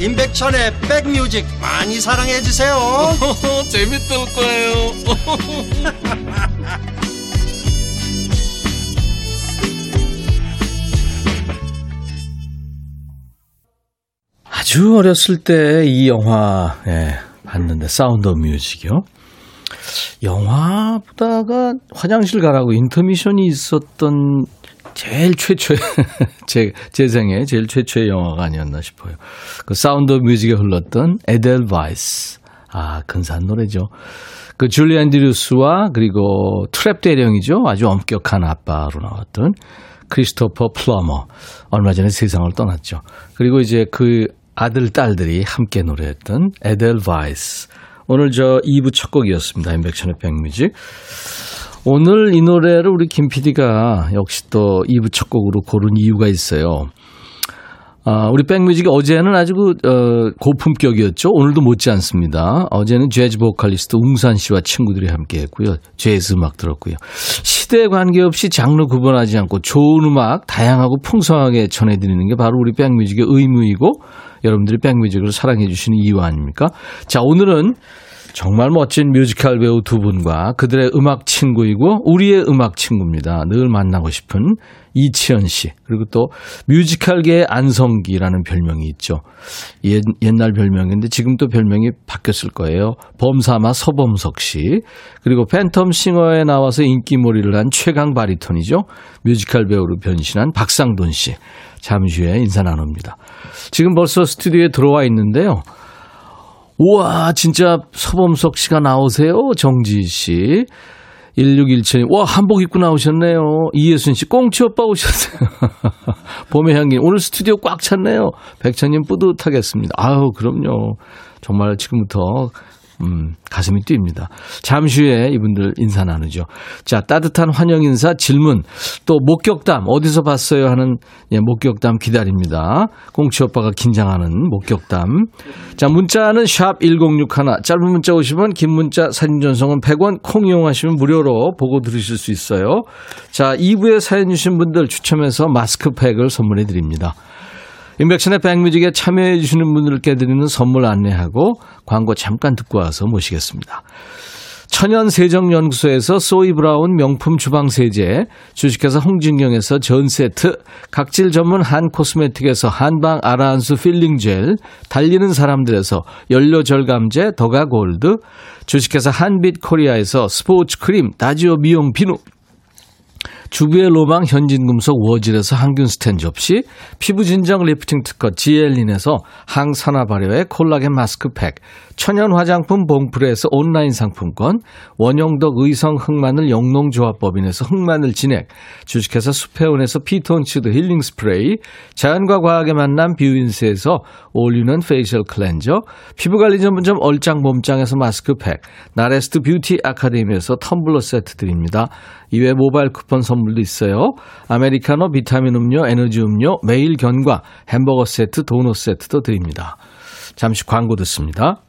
임백천의 백뮤직 많이 사랑해 주세요 재밌을 거예요 아주 어렸을 때 이 영화 예, 봤는데 사운드 오브 뮤직이요. 영화 보다가 화장실 가라고 intermission이 있었던 제일 최초의 제, 제 생에 제일 최초의 영화가 아니었나 싶어요. 그 사운드 뮤직에 흘렀던 에델바이스. 아, 근사한 노래죠. 그 줄리 앤드류스와 그리고 트랩 대령이죠. 아주 엄격한 아빠로 나왔던 크리스토퍼 플러머. 얼마 전에 세상을 떠났죠. 그리고 이제 그 아들, 딸들이 함께 노래했던 에델바이스. 오늘 저 2부 첫 곡이었습니다. 임백천의 백뮤직. 오늘 이 노래를 우리 김 PD가 역시 또 2부 첫 곡으로 고른 이유가 있어요. 아, 우리 백뮤직이 어제는 아주 그, 어, 고품격이었죠. 오늘도 못지 않습니다. 어제는 재즈 보컬리스트 웅산 씨와 친구들이 함께 했고요. 재즈 음악 들었고요. 시대에 관계없이 장르 구분하지 않고 좋은 음악 다양하고 풍성하게 전해드리는 게 바로 우리 백뮤직의 의무이고 여러분들이 백뮤직을 사랑해 주시는 이유 아닙니까? 자, 오늘은 정말 멋진 뮤지컬 배우 두 분과 그들의 음악 친구이고 우리의 음악 친구입니다. 늘 만나고 싶은 이치현 씨 그리고 또 뮤지컬계의 안성기라는 별명이 있죠. 옛, 옛날 별명인데 지금 또 별명이 바뀌었을 거예요. 범사마 서범석 씨 그리고 팬텀 싱어에 나와서 인기몰이를 한 최강 바리톤이죠. 뮤지컬 배우로 변신한 박상돈 씨 잠시 후에 인사 나눕니다. 지금 벌써 스튜디오에 들어와 있는데요. 우와, 진짜 서범석 씨가 나오세요. 정지 씨. 1617님, 와, 한복 입고 나오셨네요. 이예순 씨, 꽁치 오빠 오셨어요. 봄의 향기, 오늘 스튜디오 꽉 찼네요. 백천님 뿌듯하겠습니다. 아유, 그럼요. 정말 지금부터 음, 가슴이 뛰입니다. 잠시 후에 이분들 인사 나누죠. 자, 따뜻한 환영 인사, 질문, 또 목격담, 어디서 봤어요? 하는 예, 목격담 기다립니다. 꽁치 오빠가 긴장하는 목격담. 자, 문자는 샵 1061, 짧은 문자 오시면 긴 문자 사진 전송은 100원, 콩 이용하시면 무료로 보고 들으실 수 있어요. 자, 2부에 사연 주신 분들 추첨해서 마스크팩을 선물해 드립니다. 인백션의 백뮤직에 참여해 주시는 분들께 드리는 선물 안내하고 광고 잠깐 듣고 와서 모시겠습니다. 천연세정연구소에서 소이브라운 명품 주방세제, 주식회사 홍진경에서 전세트, 각질 전문 한 코스메틱에서 한방 아라한수 필링젤, 달리는 사람들에서 연료절감제 더가골드, 주식회사 한빛코리아에서 스포츠 크림 다지오 미용 비누, 주부의 로망 현진금속 워즐에서 항균 스텐 접시, 피부 진정 리프팅 특허 지엘린에서 항산화 발효의 콜라겐 마스크팩, 천연 화장품 봉프레에서 온라인 상품권, 원형덕 의성 흑마늘 영농조합법인에서 흑마늘 진액, 주식회사 수페온에서 피톤치드 힐링 스프레이, 자연과 과학의 만남 뷰인스에서 올리는 페이셜 클렌저, 피부관리 전문점 얼짱 몸짱에서 마스크팩, 나레스트 뷰티 아카데미에서 텀블러 세트 드립니다. 이외 모바일 쿠폰 선물도 있어요. 아메리카노 비타민 음료, 에너지 음료, 매일 견과, 햄버거 세트, 도넛 세트도 드립니다. 잠시 광고 듣습니다.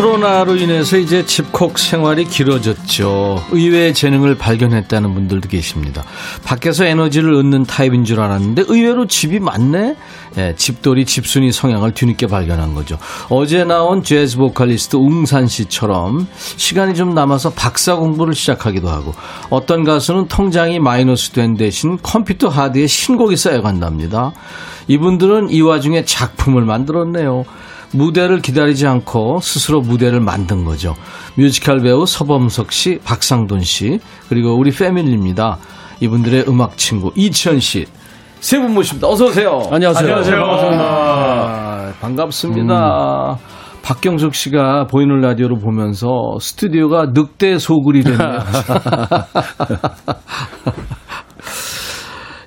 코로나로 인해서 이제 집콕 생활이 길어졌죠. 의외의 재능을 발견했다는 분들도 계십니다. 밖에서 에너지를 얻는 타입인 줄 알았는데 의외로 집이 많네? 예, 집돌이 집순이 성향을 뒤늦게 발견한 거죠. 어제 나온 재즈 보컬리스트 웅산 씨처럼 시간이 좀 남아서 박사 공부를 시작하기도 하고 어떤 가수는 통장이 마이너스 된 대신 컴퓨터 하드에 신곡이 쌓여간답니다. 이분들은 이 와중에 작품을 만들었네요. 무대를 기다리지 않고 스스로 무대를 만든 거죠. 뮤지컬 배우 서범석 씨, 박상돈 씨, 그리고 우리 패밀리입니다. 이분들의 음악 친구 이치현 씨. 세 분 모십니다. 어서 오세요. 안녕하세요. 안녕하세요. 반갑습니다. 아, 반갑습니다. 박경석 씨가 보이는 라디오로 보면서 스튜디오가 늑대 소굴이 됐네요.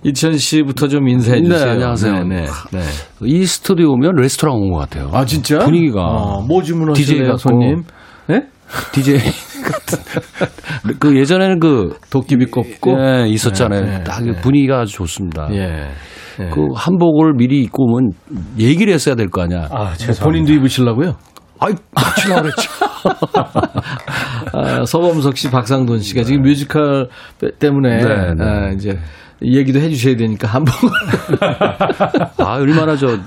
이천 씨부터 좀 인사해 네, 주세요. 안녕하세요. 네, 네, 네. 이 스튜디오면 레스토랑 온 것 같아요. 아 진짜? 분위기가. 어, 뭐 같고. 손님? 네? DJ 같은. 그 예전에는 그 도끼비 꼽고. 예, 있었잖아요. 네, 네, 딱 네. 분위기가 아주 좋습니다. 예. 예. 그 한복을 미리 입고 오면 얘기를 했어야 될 거 아니야. 아, 죄송합니다. 본인도 입으시려고요? 아이, 맞추려고 그랬죠. 아, 서범석 씨, 박상돈 씨가 지금 뮤지컬 때문에 네, 네. 아, 이제 얘기도 해주셔야 되니까 한 번 아, 얼마나 저.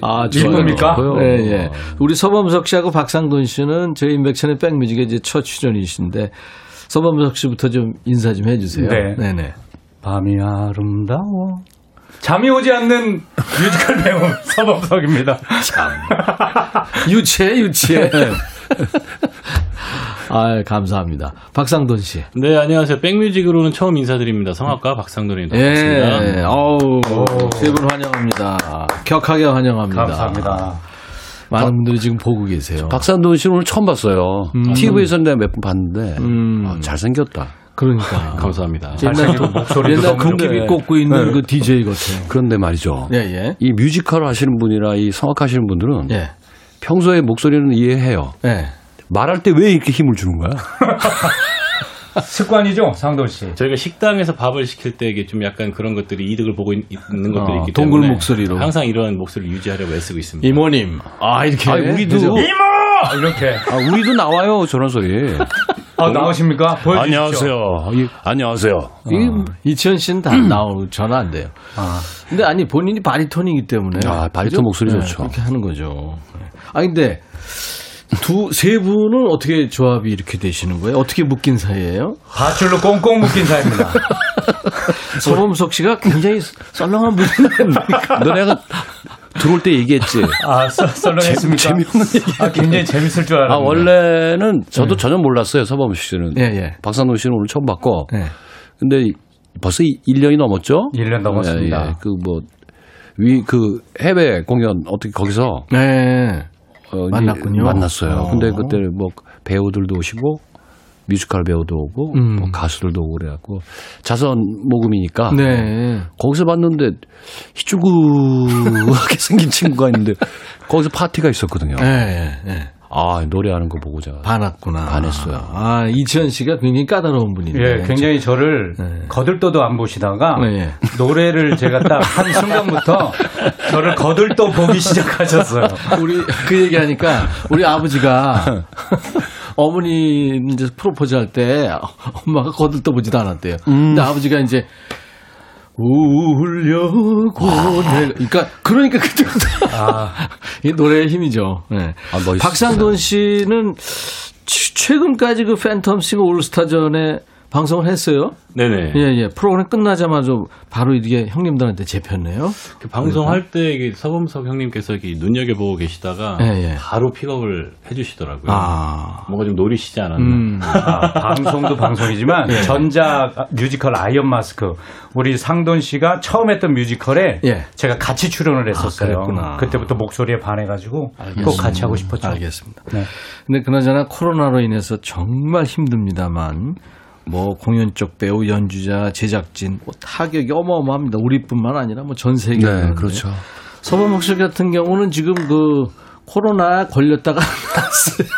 아, 일부입니까? 좋아요. 예, 예. 우리 서범석 씨하고 박상돈 씨는 저희 인백천의 백뮤직의 이제 첫 출연이신데 서범석 씨부터 좀 인사 좀 해주세요. 네. 네네. 밤이 아름다워. 잠이 오지 않는 뮤지컬 배우 서범석입니다. 유치해, 유치해. 아, 감사합니다. 박상돈 씨. 네, 안녕하세요. 백뮤직으로는 처음 인사드립니다. 성악가 박상돈입니다. 반갑습니다. 예, 어우, 세분 환영합니다. 격하게 환영합니다. 감사합니다. 많은 분들이 지금 보고 계세요. 박산돈 씨는 오늘 처음 봤어요. TV에서 내가 몇 번 봤는데. 음. 아, 잘생겼다. 그러니까. 감사합니다. 옛날 또 목소리도 옛날 좋네. 꽂고 있는 그 DJ 같아요. 그런데 말이죠. 예, 예. 이 뮤지컬 하시는 분이나 이 성악하시는 분들은 예. 평소에 목소리는 이해해요. 예. 말할 때 왜 이렇게 힘을 주는 거야? 습관이죠, 상돈 씨. 저희가 식당에서 밥을 시킬 때 이게 좀 약간 그런 것들이 이득을 보고 있, 는 것들이 어, 있기 동굴 때문에 목소리로. 항상 이런 목소리를 유지하려고 애쓰고 있습니다. 이모님. 아, 이렇게. 아, 우리도 그죠? 이모! 이렇게. 아, 우리도 나와요 저런 소리. 아, 나오십니까? 보여주십시오. 안녕하세요. 이, 안녕하세요. 이, 어, 이치현 씨는 다 나오, 전화 안 돼요. 아, 근데 아니, 본인이 바리톤이기 때문에. 아, 바리톤 그죠? 목소리 네, 좋죠. 그렇게 하는 거죠. 네. 아, 근데 두, 세 분은 어떻게 조합이 이렇게 되시는 거예요? 어떻게 묶인 사이예요? 밧줄로 꽁꽁 묶인 사입니다. 서범석 씨가 굉장히 썰렁한 분인데. 너네가 들어올 때 얘기했지. 아, 썰- 썰렁했습니까? 재미없는 얘기. 아, 굉장히 재밌을 줄 아, 알았는데. 원래는 저도 전혀 몰랐어요, 서범 씨는. 예, 예. 박상돈 씨는 오늘 처음 봤고. 예. 근데 벌써 1년이 넘었죠? 1년 넘었습니다. 예, 예. 그 뭐, 위, 그 해외 공연 어떻게 거기서 네. 어, 만났군요. 만났어요. 어. 근데 그때 뭐 배우들도 오시고 뮤지컬 배우도 오고 음. 뭐 가수들도 오고 그래갖고 자선 모금이니까 네. 거기서 봤는데 희쭈구하게 생긴 친구가 있는데 거기서 파티가 있었거든요. 예, 예, 예. 아 노래하는 거 보고 제가 반했구나. 반했어요. 아, 이치현 씨가 굉장히 까다로운 분인데. 예, 굉장히 저를 네. 거들떠도 안 보시다가 네, 예. 노래를 제가 딱 한 순간부터 저를 거들떠 보기 시작하셨어요. 우리 그 얘기 하니까 우리 아버지가 어머니 이제 프로포즈 할 때 엄마가 거들떠 보지도 않았대요. 음. 근데 아버지가 이제 울려고 내 그러니까 그러니까 그때부터 이 노래의 힘이죠. 네. 아. 박상돈 씨는 최- 최근까지 그 팬텀 싱어 올스타전에 방송을 했어요. 네네. 예, 예. 프로그램 끝나자마자 바로 이게 형님들한테 재편네요. 그 방송할 때 이게 서범석 형님께서 이렇게 눈여겨보고 계시다가 예, 예. 바로 픽업을 해주시더라고요. 아. 뭔가 좀 노리시지 않았나. 음. 아, 방송도 방송이지만 예. 전작 뮤지컬 아이언 마스크 우리 상돈 씨가 처음 했던 뮤지컬에 예. 제가 같이 출연을 했었어요. 그랬구나. 그때부터 목소리에 반해가지고 꼭 같이 하고 싶었죠. 알겠습니다. 네. 근데 그나저나 코로나로 인해서 정말 힘듭니다만 뭐 공연 쪽 배우, 연주자, 제작진 뭐 타격이 어마어마합니다. 우리뿐만 아니라 뭐 전 세계. 네, 그렇죠. 서범목 씨 같은 경우는 지금 그 코로나 걸렸다가 났어요.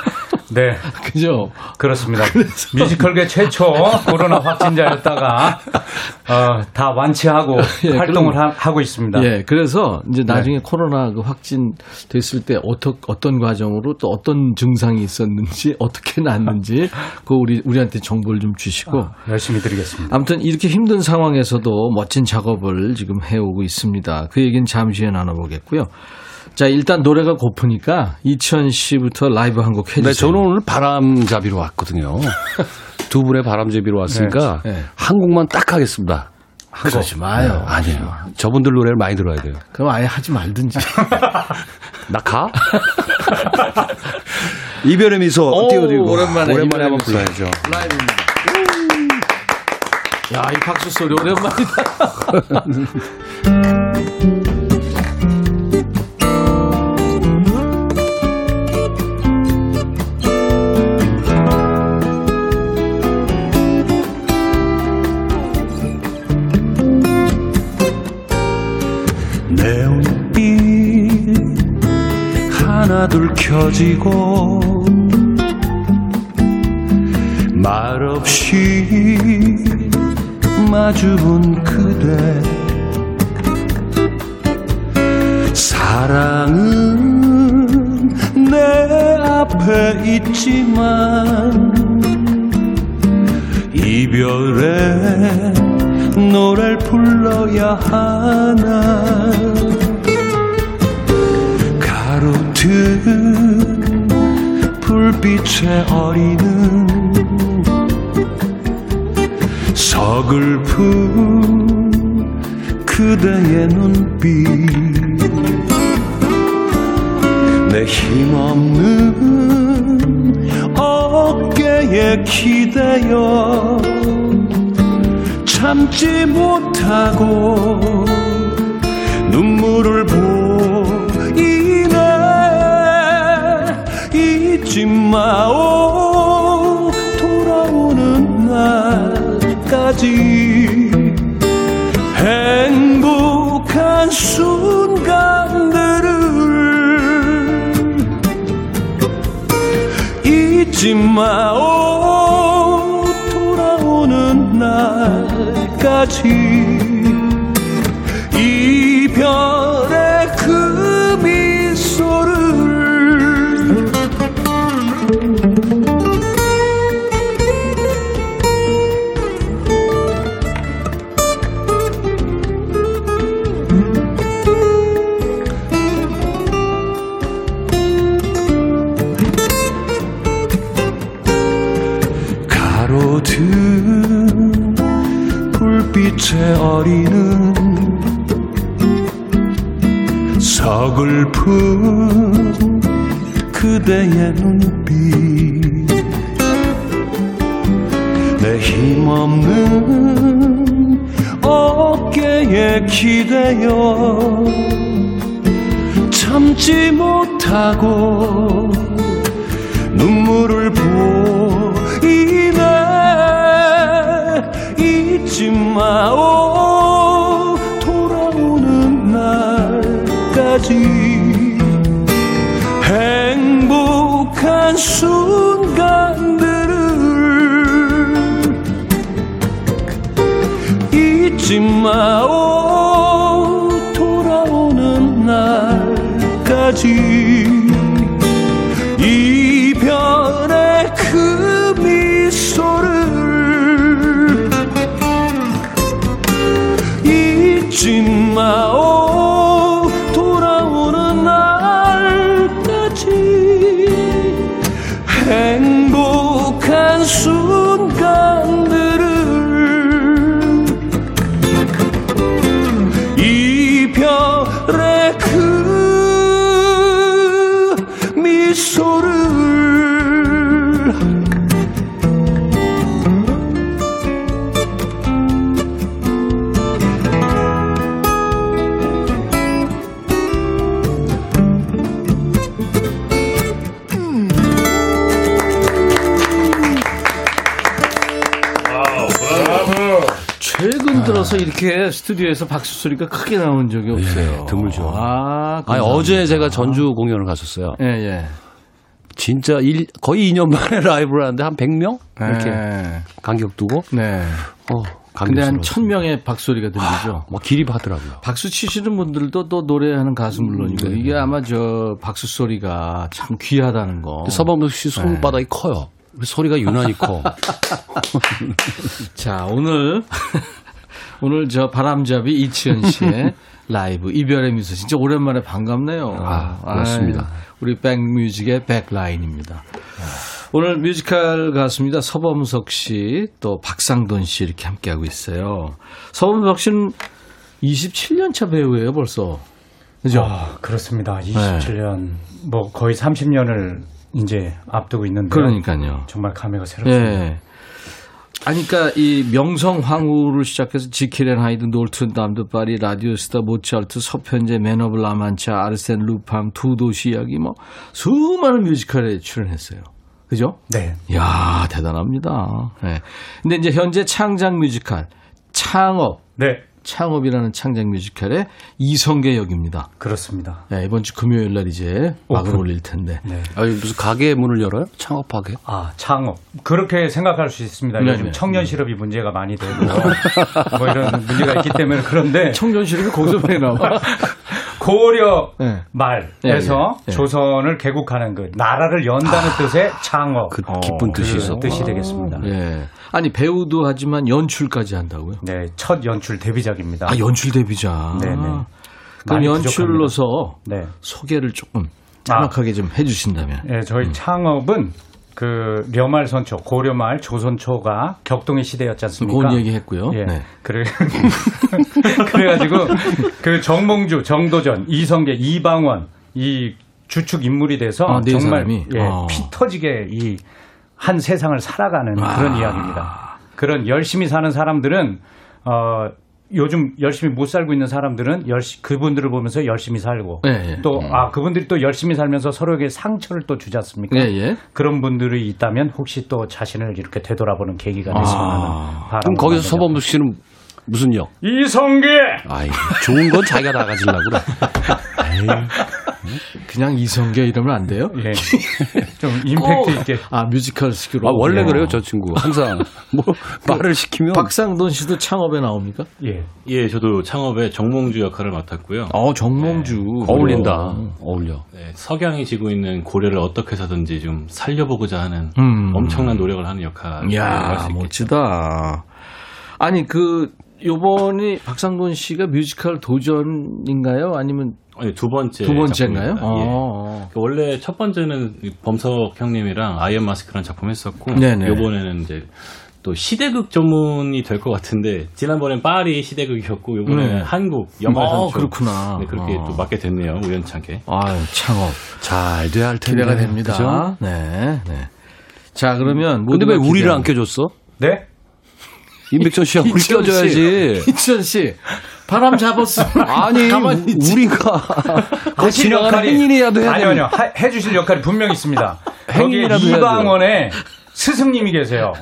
네, 그죠? 그렇습니다. 뮤지컬계 최초 코로나 확진자였다가 어, 다 완치하고 예, 활동을 그럼- 하, 고 있습니다. 예, 그래서 이제 네. 나중에 코로나 그 확진 됐을 때 어떤 어떤 과정으로 또 어떤 증상이 있었는지 어떻게 났는지 그 우리 우리한테 정보를 좀 주시고 열심히 드리겠습니다. 아무튼 이렇게 힘든 상황에서도 멋진 작업을 지금 해오고 있습니다. 그 얘기는 잠시 후에 나눠보겠고요. 자, 일단 노래가 고프니까 이천 씨부터 라이브 한 곡 해주세요. 네, 저는 오늘 바람잡이로 왔거든요. 두 분의 바람잡이로 왔으니까 네, 네. 한 곡만 딱 하겠습니다. 그러지 마요. 아니에요. 저분들 노래를 많이 들어야 돼요. 그럼 아예 하지 말든지. 나 가? 이별의 미소 오, 띄워드리고 오랜만에 오랜만에 한번. 불러야죠. 라이브입니다. 야, 이 박수 소리 오랜만이다. 하나둘 켜지고 말없이 마주본 그대. 사랑은 내 앞에 있지만 이별의 노래를 불러야 하나 가로등 불빛에 어리는 서글픈 그대의 눈빛 내 힘없는 어깨에 기대어 참지 못하고 눈물을 보이 잊지 마오 돌아오는 날까지 행복한 순간들을 잊지 마오 돌아오는 날까지 빛에 어리는 서글픈 그대의 눈빛. 내 힘없는 어깨에 기대어 참지 못하고 눈물을 보이 마오 돌아오는 날까지 행복한 순 들어서 이렇게 스튜디오에서 박수 소리가 크게 나온 적이 없어요. 예, 드물죠. 아, 아니. 어제 제가 전주 공연을 갔었어요. 예, 예. 진짜 일, 거의 2년 만에 라이브를 하는데 한 100명? 이렇게 예. 간격 두고. 네. 어, 근데 한 감격스러웠어요. 천 명의 박소리가 들리죠. 뭐 기립하더라고요. 박수 치시는 분들도 또 노래하는 가수 물론이고 네. 이게 아마 저 박수 소리가 참 귀하다는 거. 서범석 씨 손바닥이 커요. 그래서 소리가 유난히 커. 자 오늘 오늘 저 바람잡이 이치현 씨의 라이브 이별의 미소 진짜 오랜만에 반갑네요. 아, 고맙습니다. 아유, 우리 백뮤직의 백라인입니다. 오늘 뮤지컬 가수입니다. 서범석 씨, 또 박상돈 씨 이렇게 함께하고 있어요. 서범석 씨는 27년 차 배우예요, 벌써. 그죠? 아, 그렇습니다. 27년 뭐 거의 30년을 이제 앞두고 있는데 그러니까요. 정말 감회가 새롭습니다. 예. 아니, 그니까, 이 명성 황후를 시작해서 지킬앤 하이드, 노트르담 드 파리, 라디오스타, 모차르트, 서편제, 맨 오브 라만차, 아르센 루팡, 두 도시 이야기, 뭐, 수많은 뮤지컬에 출연했어요. 그죠? 네. 이야, 대단합니다. 예. 근데 이제 현재 창작 뮤지컬, 창업, 네. 창업이라는 창작 뮤지컬의 이성계 역입니다. 그렇습니다. 예, 이번 주 금요일 날 이제 막을. 올릴 텐데. 네. 아니, 무슨 가게 문을 열어요? 창업하게? 아, 창업. 그렇게 생각할 수 있습니다. 네네. 요즘 청년 실업이 문제가 많이 되고 뭐 이런 문제가 있기 때문에 그런데 청년 실업이 거기서 왜 나와? 고려 네. 말에서 예, 예. 조선을 개국하는 그 나라를 연다는 뜻의 창업. 그 깊은 뜻이 그 있었 뜻이 되겠습니다. 예. 아니 배우도 하지만 연출까지 한다고요? 네, 첫 연출 데뷔작입니다. 아 연출 데뷔자. 네네. 그럼 많이 연출로서 네. 소개를 조금 정확하게 좀 해주신다면. 예, 저희 창업은 그 려말 선초, 고려말, 조선초가 격동의 시대였지 않습니까? 그건 얘기했고요. 예. 네. 그래 그래가지고 그 정몽주, 정도전, 이성계, 이방원 이 주축 인물이 돼서 아, 네 정말? 예, 어. 피 터지게 이 한 세상을 살아가는 그런 아. 이야기입니다. 그런 열심히 사는 사람들은 어 요즘 열심히 못 살고 있는 사람들은 열시, 그분들을 보면서 열심히 살고 예, 예. 또아 그분들이 또 열심히 살면서 서로에게 상처를 또 주지 않습니까? 예, 예. 그런 분들이 있다면 혹시 또 자신을 이렇게 되돌아보는 계기가 됐으면 하는 아. 바람. 그럼 거기서 서범수 씨는 무슨 역? 이성계 아이, 좋은 건 자기가 나가지려고 그래. 그냥 이성계 이러면 안 돼요? 예. 좀 임팩트 있게 아 뮤지컬식으로. 아, 원래 예. 그래요, 저 친구. 항상. 뭐, 말을 시키면. 박상돈 씨도 창업에 나옵니까? 예. 예, 저도 창업에 정몽주 역할을 맡았고요. 어 정몽주 어울린다. 어울려. 네, 석양이 지고 있는 고려를 어떻게 해서든지 좀 살려보고자 하는 음. 엄청난 노력을 하는 역할을 이야 할수 있겠죠. 멋지다. 아니 그 요번이 박상돈 씨가 뮤지컬 도전인가요? 아니면 아니, 두 번째 두 번째인가요? 작품입니다. 예. 어. 그 원래 첫 번째는 이 범석 형님이랑 아이언 마스크라는 작품 했었고 네네. 요번에는 이제 또 시대극 전문이 될 것 같은데 지난번엔 파리 시대극이었고 요번에는 네. 한국 영화 어, 선초 그렇구나. 네, 그렇게 어. 또 맡게 됐네요 우연찮게 아유 창업 잘 돼야 할 텐데. 기대가 됩니다. 그죠? 네, 네. 자 그러면 근데 왜 우리를 안 기대하는- 껴줬어? 네? 임백천 씨가 우리. 껴줘야지. 이천 씨 바람 잡았어. 아니. 우리가. 그 지나가는 역할이- 행인이라도 해야 아니요, 아니요. 하- 해주실 역할이 분명히 있습니다. 행인이라도. 이방원의 스승님이 계세요.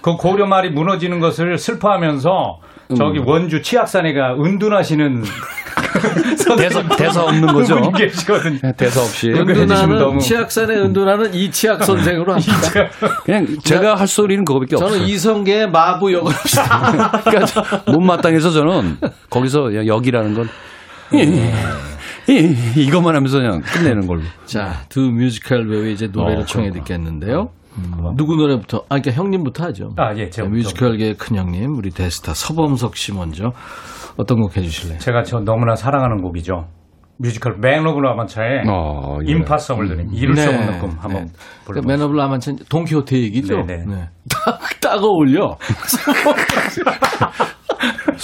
그 고려말이 무너지는 것을 슬퍼하면서 저기 음. 원주 치악산에가 은둔하시는 대사, 대사 없는 거죠? 계시거든요. 대사 없이. 은둔하는 치악산의 은둔하는 이치악 선생으로 합니다. 그냥 제가 할 소리는 그거밖에 없어요. 저는 이성계의 마부 역을 합시다. 그러니까 못마땅해서 저는 거기서 역이라는 건 이- 이것만 하면서 그냥 끝내는 걸로. 자, 두 뮤지컬 배우의 이제 노래를 어, 청해 듣겠는데요. 음, 누구 노래부터? 아, 그러니까 형님부터 하죠. 아, 예, 자, 제가 뮤지컬계의 큰 형님, 우리 대스타 서범석 씨 먼저 어떤 곡 해주실래요? 제가 저 너무나 사랑하는 곡이죠. 뮤지컬 맨 오브 라만차의 어, 예. Impossible Dream 이룰 수 없는 꿈 한번 네. 그러니까 맨 오브 라만차 돈키호테 얘기죠. 네, 네. 딱, 딱 어울려.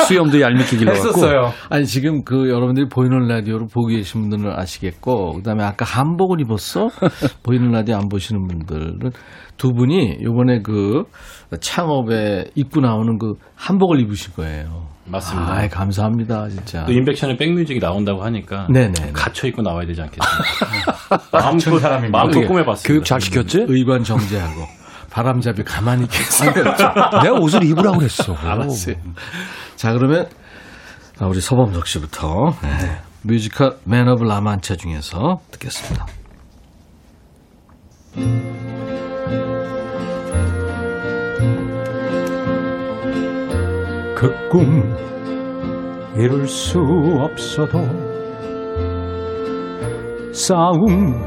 수염도 얄밉게 길러갖고. 했었어요. 아니 지금 그 여러분들이 보이는 라디오로 보고 계신 분들은 아시겠고 그다음에 아까 한복을 입었어 보이는 라디오 안 보시는 분들은 두 분이 요번에 그 창업에 입고 나오는 그 한복을 입으신 거예요. 맞습니다. 아, 감사합니다 진짜. 또 인백션의 백뮤직이 나온다고 하니까 네네. 갖춰 입고 나와야 되지 않겠습니까? 마음껏 준 사람입니다. 마음껏 어떻게 꾸며봤습니다. 교육 잘 시켰지? 의관 정제하고 바람잡이 가만히 계세요. 내가 옷을 입으라고 그랬어. 알았어요. 자 그러면 자, 우리 서범석 씨부터 네. 뮤지컬 맨 오브 라만차 중에서 듣겠습니다. 그 꿈 이룰 수 없어도 싸움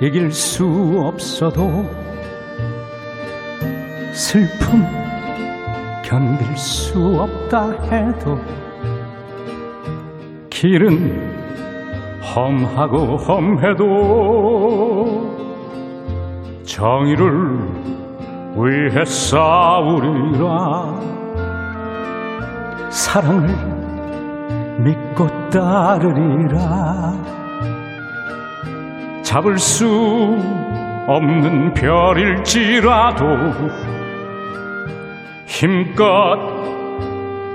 이길 수 없어도 슬픔 견딜 수 없다 해도 길은 험하고 험해도 정의를 위해 싸우리라 사랑을 믿고 따르리라. 잡을 수 없는 별일지라도 힘껏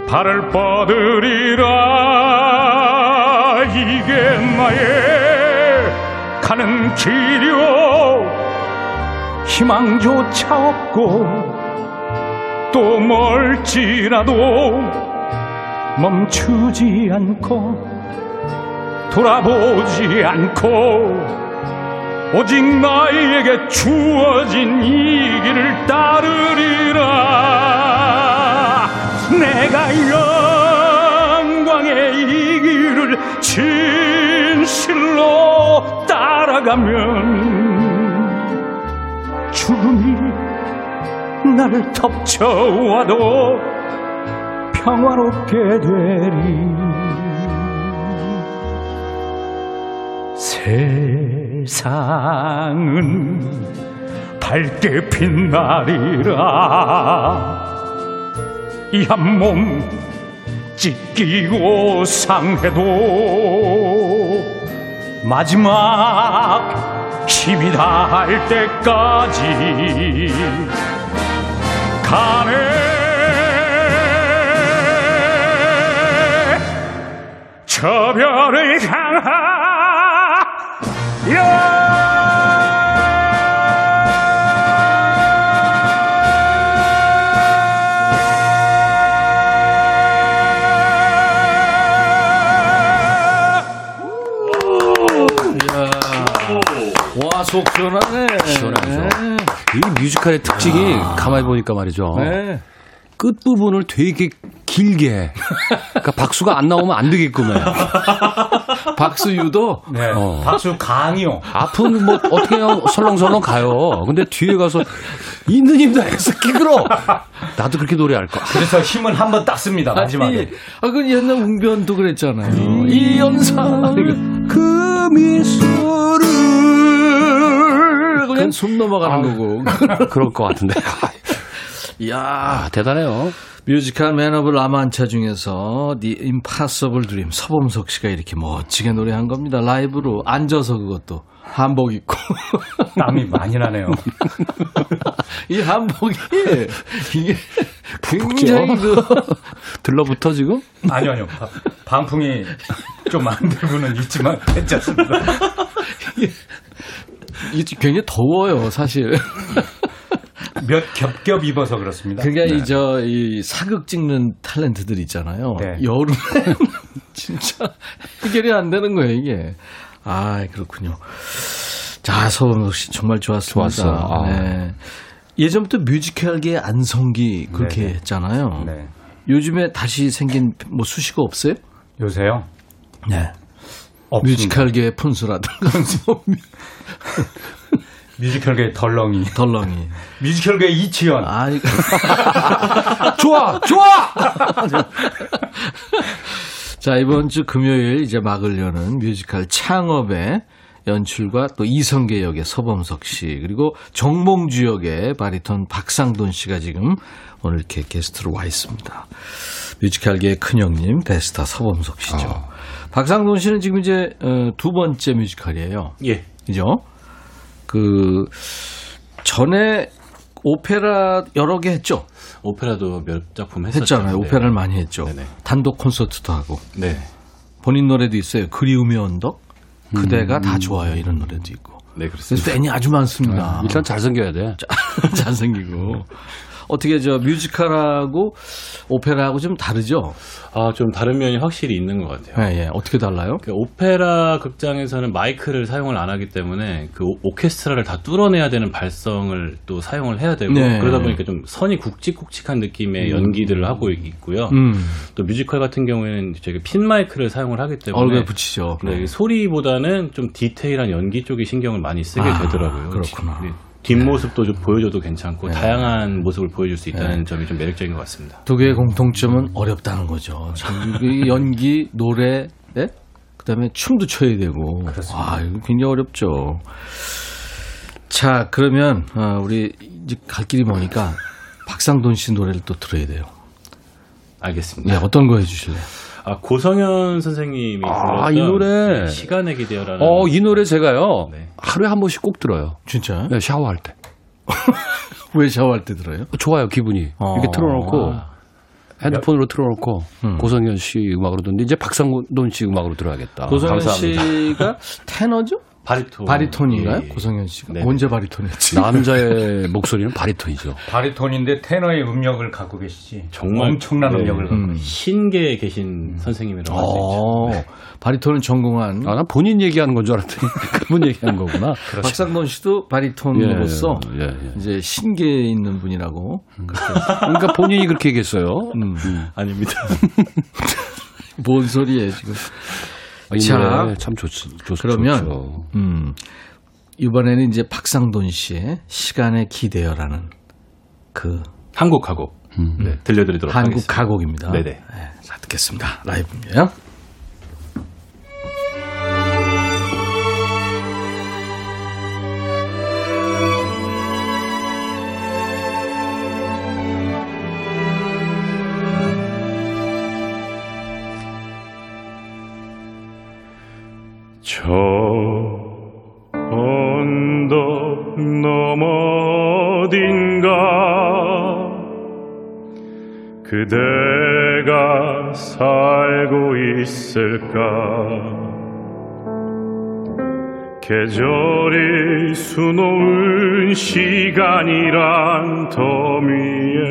발을 뻗으리라. 이게 나의 가는 길이요 희망조차 없고 또 멀지라도 멈추지 않고 돌아보지 않고 오직 나에게 주어진 이 길을 따르리라. 내가 영광의 이 길을 진실로 따라가면 죽음이 나를 덮쳐와도 평화롭게 되리 세상은 밝게 빛나리라. 이 한 몸 찢기고 상해도 마지막 힘이 다 할 때까지 가네. 저 별을 와, 속 시원하네. 시원하죠. 이 뮤지컬의 특징이 가만히 보니까 말이죠. 네. 끝 부분을 되게 길게. 그러니까 박수가 안 나오면 안 해. 박수 유도 네. 어. 박수 강이요. 앞은 뭐 어떻게 그냥 설렁설렁 가요. 근데 뒤에 가서 있는 힘 다해서 끼그러. 나도 그렇게 노래할 거야. 그래서 힘을 한번 딱 씁니다 마지막에. 아니, 아, 그 옛날 웅변도 그랬잖아요. 이 연상. 그 미소를 그냥 숨 넘어가는 거고. 그럴 것 같은데. 이야. 아, 대단해요. 뮤지컬 맨 오브 라만차 중에서 The Impossible Dream 서범석 씨가 이렇게 멋지게 노래한 겁니다. 라이브로 앉아서 그것도 한복 입고 땀이 많이 나네요. 이 한복이 이게 굉장히 그 들러붙어 지금? 아니요 아니요. 바- 방풍이 좀 안 들고는 있지만 괜찮습니다. 이게 굉장히 더워요, 사실. 몇 겹겹 입어서 그렇습니다. 그게 네. 이저이 사극 찍는 탤런트들 있잖아요. 네. 여름에 진짜 해결이 안 되는 거예요, 이게. 아, 그렇군요. 자, 서범석 씨 정말 좋았습니다. 좋았어요. 아. 네. 예전부터 뮤지컬계 안성기 그렇게 네네. 했잖아요. 네. 요즘에 다시 생긴 뭐 수식어 없어요? 요새요? 네. 없습니다. 뮤지컬계 푼수라든가 뭐 뮤지컬계 덜렁이. 덜렁이. 뮤지컬계 이치현. 아, 좋아, 좋아. 자, 이번 주 금요일 이제 막을 여는 뮤지컬 창업의 연출과 또 이성계 역의 서범석 씨, 그리고 정몽주 역의 바리톤 박상돈 씨가 지금 오늘 이렇게 게스트로 와 있습니다. 뮤지컬계의 큰형님, 데스타 서범석 씨죠. 박상돈 씨는 지금 이제 어, 두 번째 뮤지컬이에요. 예. 그죠? 그, 전에 오페라 여러 개 했죠? 오페라도 몇 작품 했었죠. 했잖아요. 네. 오페라를 많이 했죠. 네네. 단독 콘서트도 하고. 네. 본인 노래도 있어요. 그리움의 언덕, 그대가 다 좋아요. 이런 노래도 있고. 네, 그렇습니다. 팬이 아주 많습니다. 일단 잘생겨야 돼. 잘생기고. 어떻게 저 뮤지컬하고 오페라하고 좀 다르죠? 아, 좀 다른 면이 확실히 있는 것 같아요. 예, 예. 어떻게 달라요? 그 오페라 극장에서는 마이크를 사용을 안 하기 때문에 그 오- 오케스트라를 다 뚫어내야 되는 발성을 또 사용을 해야 되고 네. 그러다 보니까 좀 선이 굵직굵직한 느낌의 연기들을 하고 있고요. 음. 또 뮤지컬 같은 경우에는 저희가 핀 마이크를 사용을 하기 때문에 얼굴에 붙이죠. 네, 소리보다는 좀 디테일한 연기 쪽에 신경을 많이 쓰게 아, 되더라고요. 그렇구나. 네, 뒷모습도 좀 보여줘도 괜찮고 네. 다양한 모습을 보여줄 수 있다는 점이 좀 매력적인 것 같습니다. 두 개의 공통점은 어렵다는 거죠. 연기, 노래, 네? 그 다음에 춤도 춰야 되고. 아, 이거 굉장히 어렵죠. 자, 그러면, 어, 우리 이제 갈 길이 머니까 박상돈 씨 노래를 또 들어야 돼요. 알겠습니다. 네, 어떤 거 해주실래요? 아 고성현 선생님이 아, 불렀던 이 노래. 시간의 기대어라는 어, 이 노래 제가요. 네. 하루에 한 번씩 꼭 들어요. 진짜? 네, 샤워할 때. 왜 샤워할 때 들어요? 좋아요, 기분이. 어. 이렇게 틀어 놓고 핸드폰으로 틀어 놓고 음. 고성현 씨 음악으로 듣는데 이제 박상돈 씨 음악으로 들어야겠다. 고성현 감사합니다. 씨가 테너죠? 바리톤 바리톤인가요? 예. 고성현 씨가 네. 언제 바리톤이었지? 남자의 목소리는 바리톤이죠. 바리톤인데 테너의 음역을 갖고 계시지. 정말 엄청난 네. 음역을 갖고 음. 신계에 계신 선생님이라고 할 수 있죠. 어, 바리톤은 전공한 아, 난 본인 얘기하는 건 줄 알았더니 그분 얘기한 거구나. 박상돈 씨도 바리톤으로서 예, 예, 예. 이제 신계에 있는 분이라고. 그러니까 본인이 그렇게 얘기했어요. 음. 아닙니다. 뭔 소리예요 지금? 아, 이 자, 참 좋, 좋, 그러면 좋죠. 음, 이번에는 이제 박상돈 씨의 시간에 기대어라는 그 한국 가곡 네, 들려드리도록 한국 하겠습니다. 가곡입니다. 네네. 네, 자 듣겠습니다. 라이브입니다. 저 언덕 너머 어딘가 그대가 살고 있을까? 계절이 수놓은 시간이란 더미에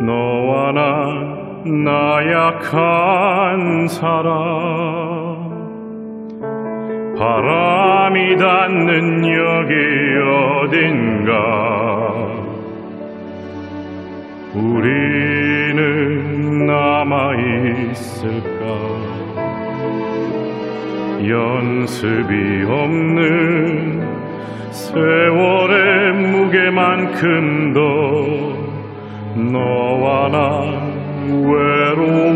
너와 난 나약한 사람 바람이 닿는 여기 어딘가. 우리는 남아있을까? 연습이 없는 세월의 무게만큼도 너와 난 외로운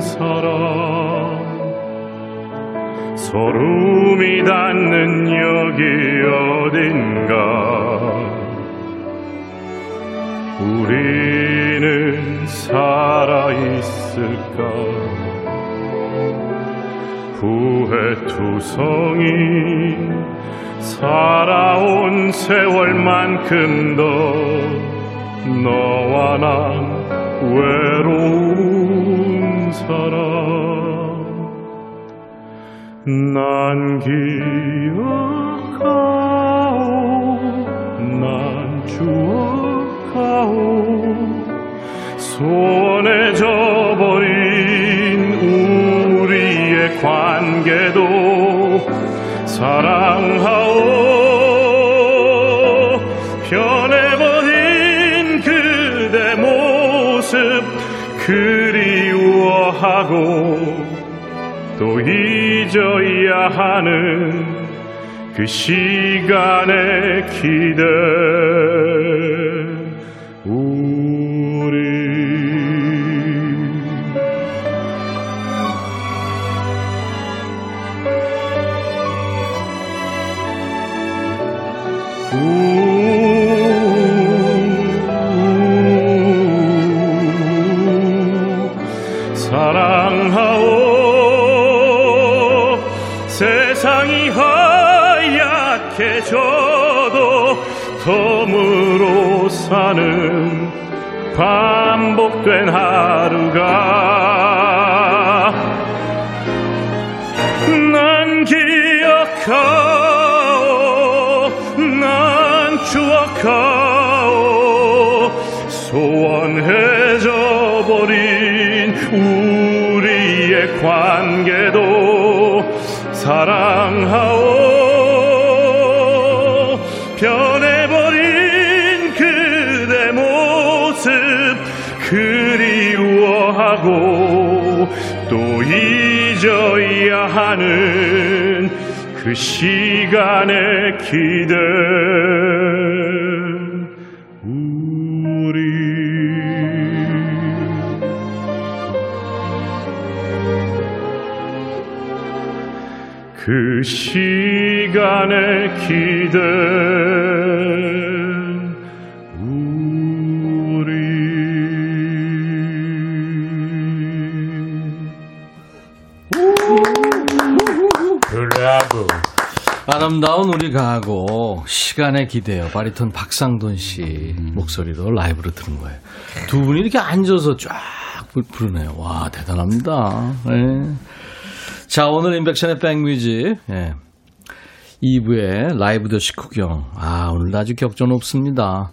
사람 소름이 닿는 여기 어딘가. 우리는 살아있을까? 후회투성이 살아온 세월만큼도 너와 난 외로운 사람 난 기억하오 난 추억하오. 소원해져버린 우리의 관계도 사랑하오. 변해버린 그대 모습 그리워하고 또 잊어야 하는 그 시간의 기대 모습 그리워하고 또 잊어야 하는 그 시간의 기대 우리. 그 시간의 기대 아름다운 우리 가곡 시간에 기대어. 바리톤 박상돈 씨 목소리로 라이브로 들은 거예요. 두 분이 이렇게 앉아서 쫙 불- 부르네요. 와 대단합니다. 네. 자 오늘 인백션의 백뮤직 예. 2부에 라이브 더 식후경. 아 오늘도 아주 격조 높습니다.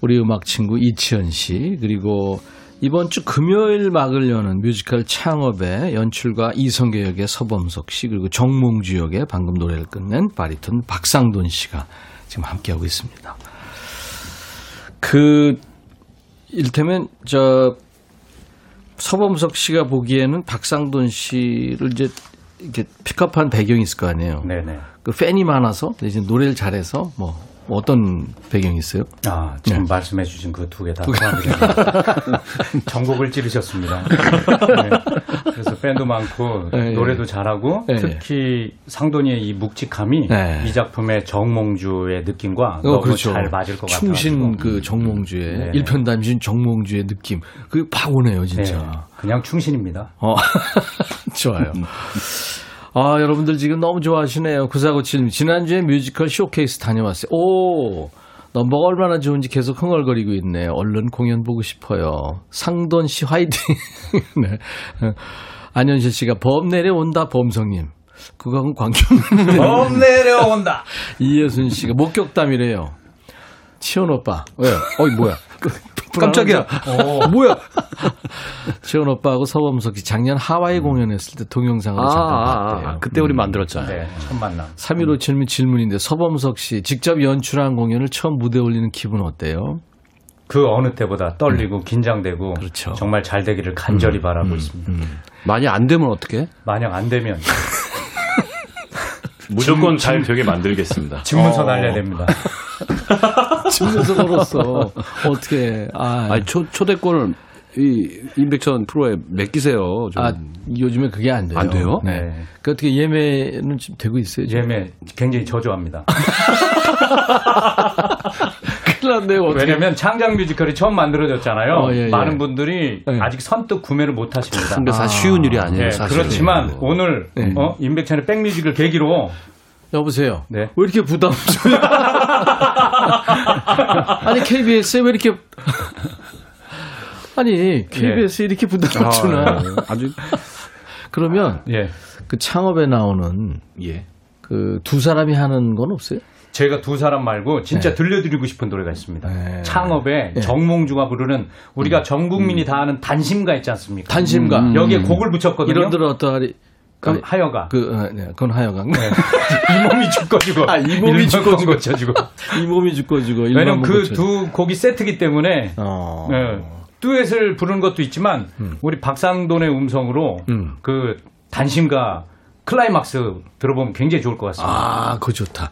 우리 음악 친구 이치현 씨 그리고 이번 주 금요일 막을 여는 뮤지컬 창업의 연출가 이성계 역의 서범석 씨 그리고 정몽주 역의 방금 노래를 끝낸 바리톤 박상돈 씨가 지금 함께하고 있습니다. 그 일테면 저 서범석 씨가 보기에는 박상돈 씨를 이제 이렇게 픽업한 배경이 있을 거 아니에요. 네네. 그 팬이 많아서 이제 노래를 잘해서 뭐, 뭐 어떤 배경이 있어요? 아, 지금 네. 말씀해 주신 그 두 개다 포함이 됩니다. 전곡을 찌르셨습니다. 네. 그래서 팬도 많고 네, 노래도 잘하고 네. 특히 상돈이의 이 묵직함이 네. 이 작품의 정몽주의 느낌과 너무 잘 맞을 것 같아요. 어, 충신 그 정몽주의 네. 일편단심 정몽주의 느낌 그게 팍 오네요 진짜. 네, 그냥 충신입니다. 어 좋아요. 아 여러분들 지금 너무 좋아하시네요. 9497님 지난주에 뮤지컬 쇼케이스 다녀왔어요. 오 넘버가 얼마나 좋은지 계속 흥얼거리고 있네요. 얼른 공연 보고 싶어요. 상돈 씨 화이팅. 네. 어, 안현실 씨가 범 내려온다 범성님. 그거는 광경. 범 내려온다. 이예순 씨가 목격담이래요. 치원 오빠. 왜요? 어이 뭐야? 깜짝이야. 어, 뭐야? 치원 오빠하고 서범석 씨 작년 하와이 공연했을 때 동영상으로 잠깐 봤대요. 아, 그때 우리 만들었잖아요. 네, 첫 만남. 3157님 질문인데 서범석 씨 직접 연출한 공연을 처음 무대 에 올리는 기분 어때요? 그 어느 때보다 떨리고 긴장되고 그렇죠. 정말 잘 되기를 간절히 바라고 있습니다. 만약 안 되면 어떻게? 만약 안 되면 무조건 잘 되게 만들겠습니다. 집문서 어. 날려야 됩니다. 집에서 걸었어. 어떻게? 아, 아니 초, 초대권을 이 임백천 프로에 맡기세요. 좀. 아, 요즘에 그게 안 돼요. 안 돼요? 네. 네. 그 어떻게 예매는 지금 되고 있어요? 지금? 예매 굉장히 저조합니다. 큰일 났네요. 어떻게. 왜냐면 창작 뮤지컬이 처음 만들어졌잖아요. 어, 예, 예. 많은 분들이 네. 아직 선뜻 구매를 못 하십니다. 근데 사실 쉬운 일이 아니에요. 네, 사실. 그렇지만 오늘 네. 어? 임백천의 백뮤직을 계기로 여보세요. 네. 왜 이렇게 부담스러워? 아니 KBS에 왜 이렇게 아니 KBS에 이렇게 부담을 주나? 아, 아주 그러면 예. 그 창업에 나오는 예. 그 두 사람이 하는 건 없어요? 제가 두 사람 말고 진짜 네. 들려드리고 싶은 노래가 있습니다. 네. 창업에 네. 정몽주가 부르는 우리가 전 국민이 다 아는 단심가 있지 않습니까? 단심가. 음. 여기에 곡을 붙였거든요. 이런 들어 어떠하리? 그럼 하여가. 그 어, 네, 그건 하여간. 이 몸이 죽어지고. 아, 이 몸이 죽어지고. 고쳐지고. 이 몸이 죽어지고. 왜냐면 그. 두 곡이 세트기 때문에 어. 네. 듀엣을 부르는 것도 있지만 우리 박상돈의 음성으로 음. 그 단심과 클라이막스 들어보면 굉장히 좋을 것 같습니다. 아, 그거 좋다.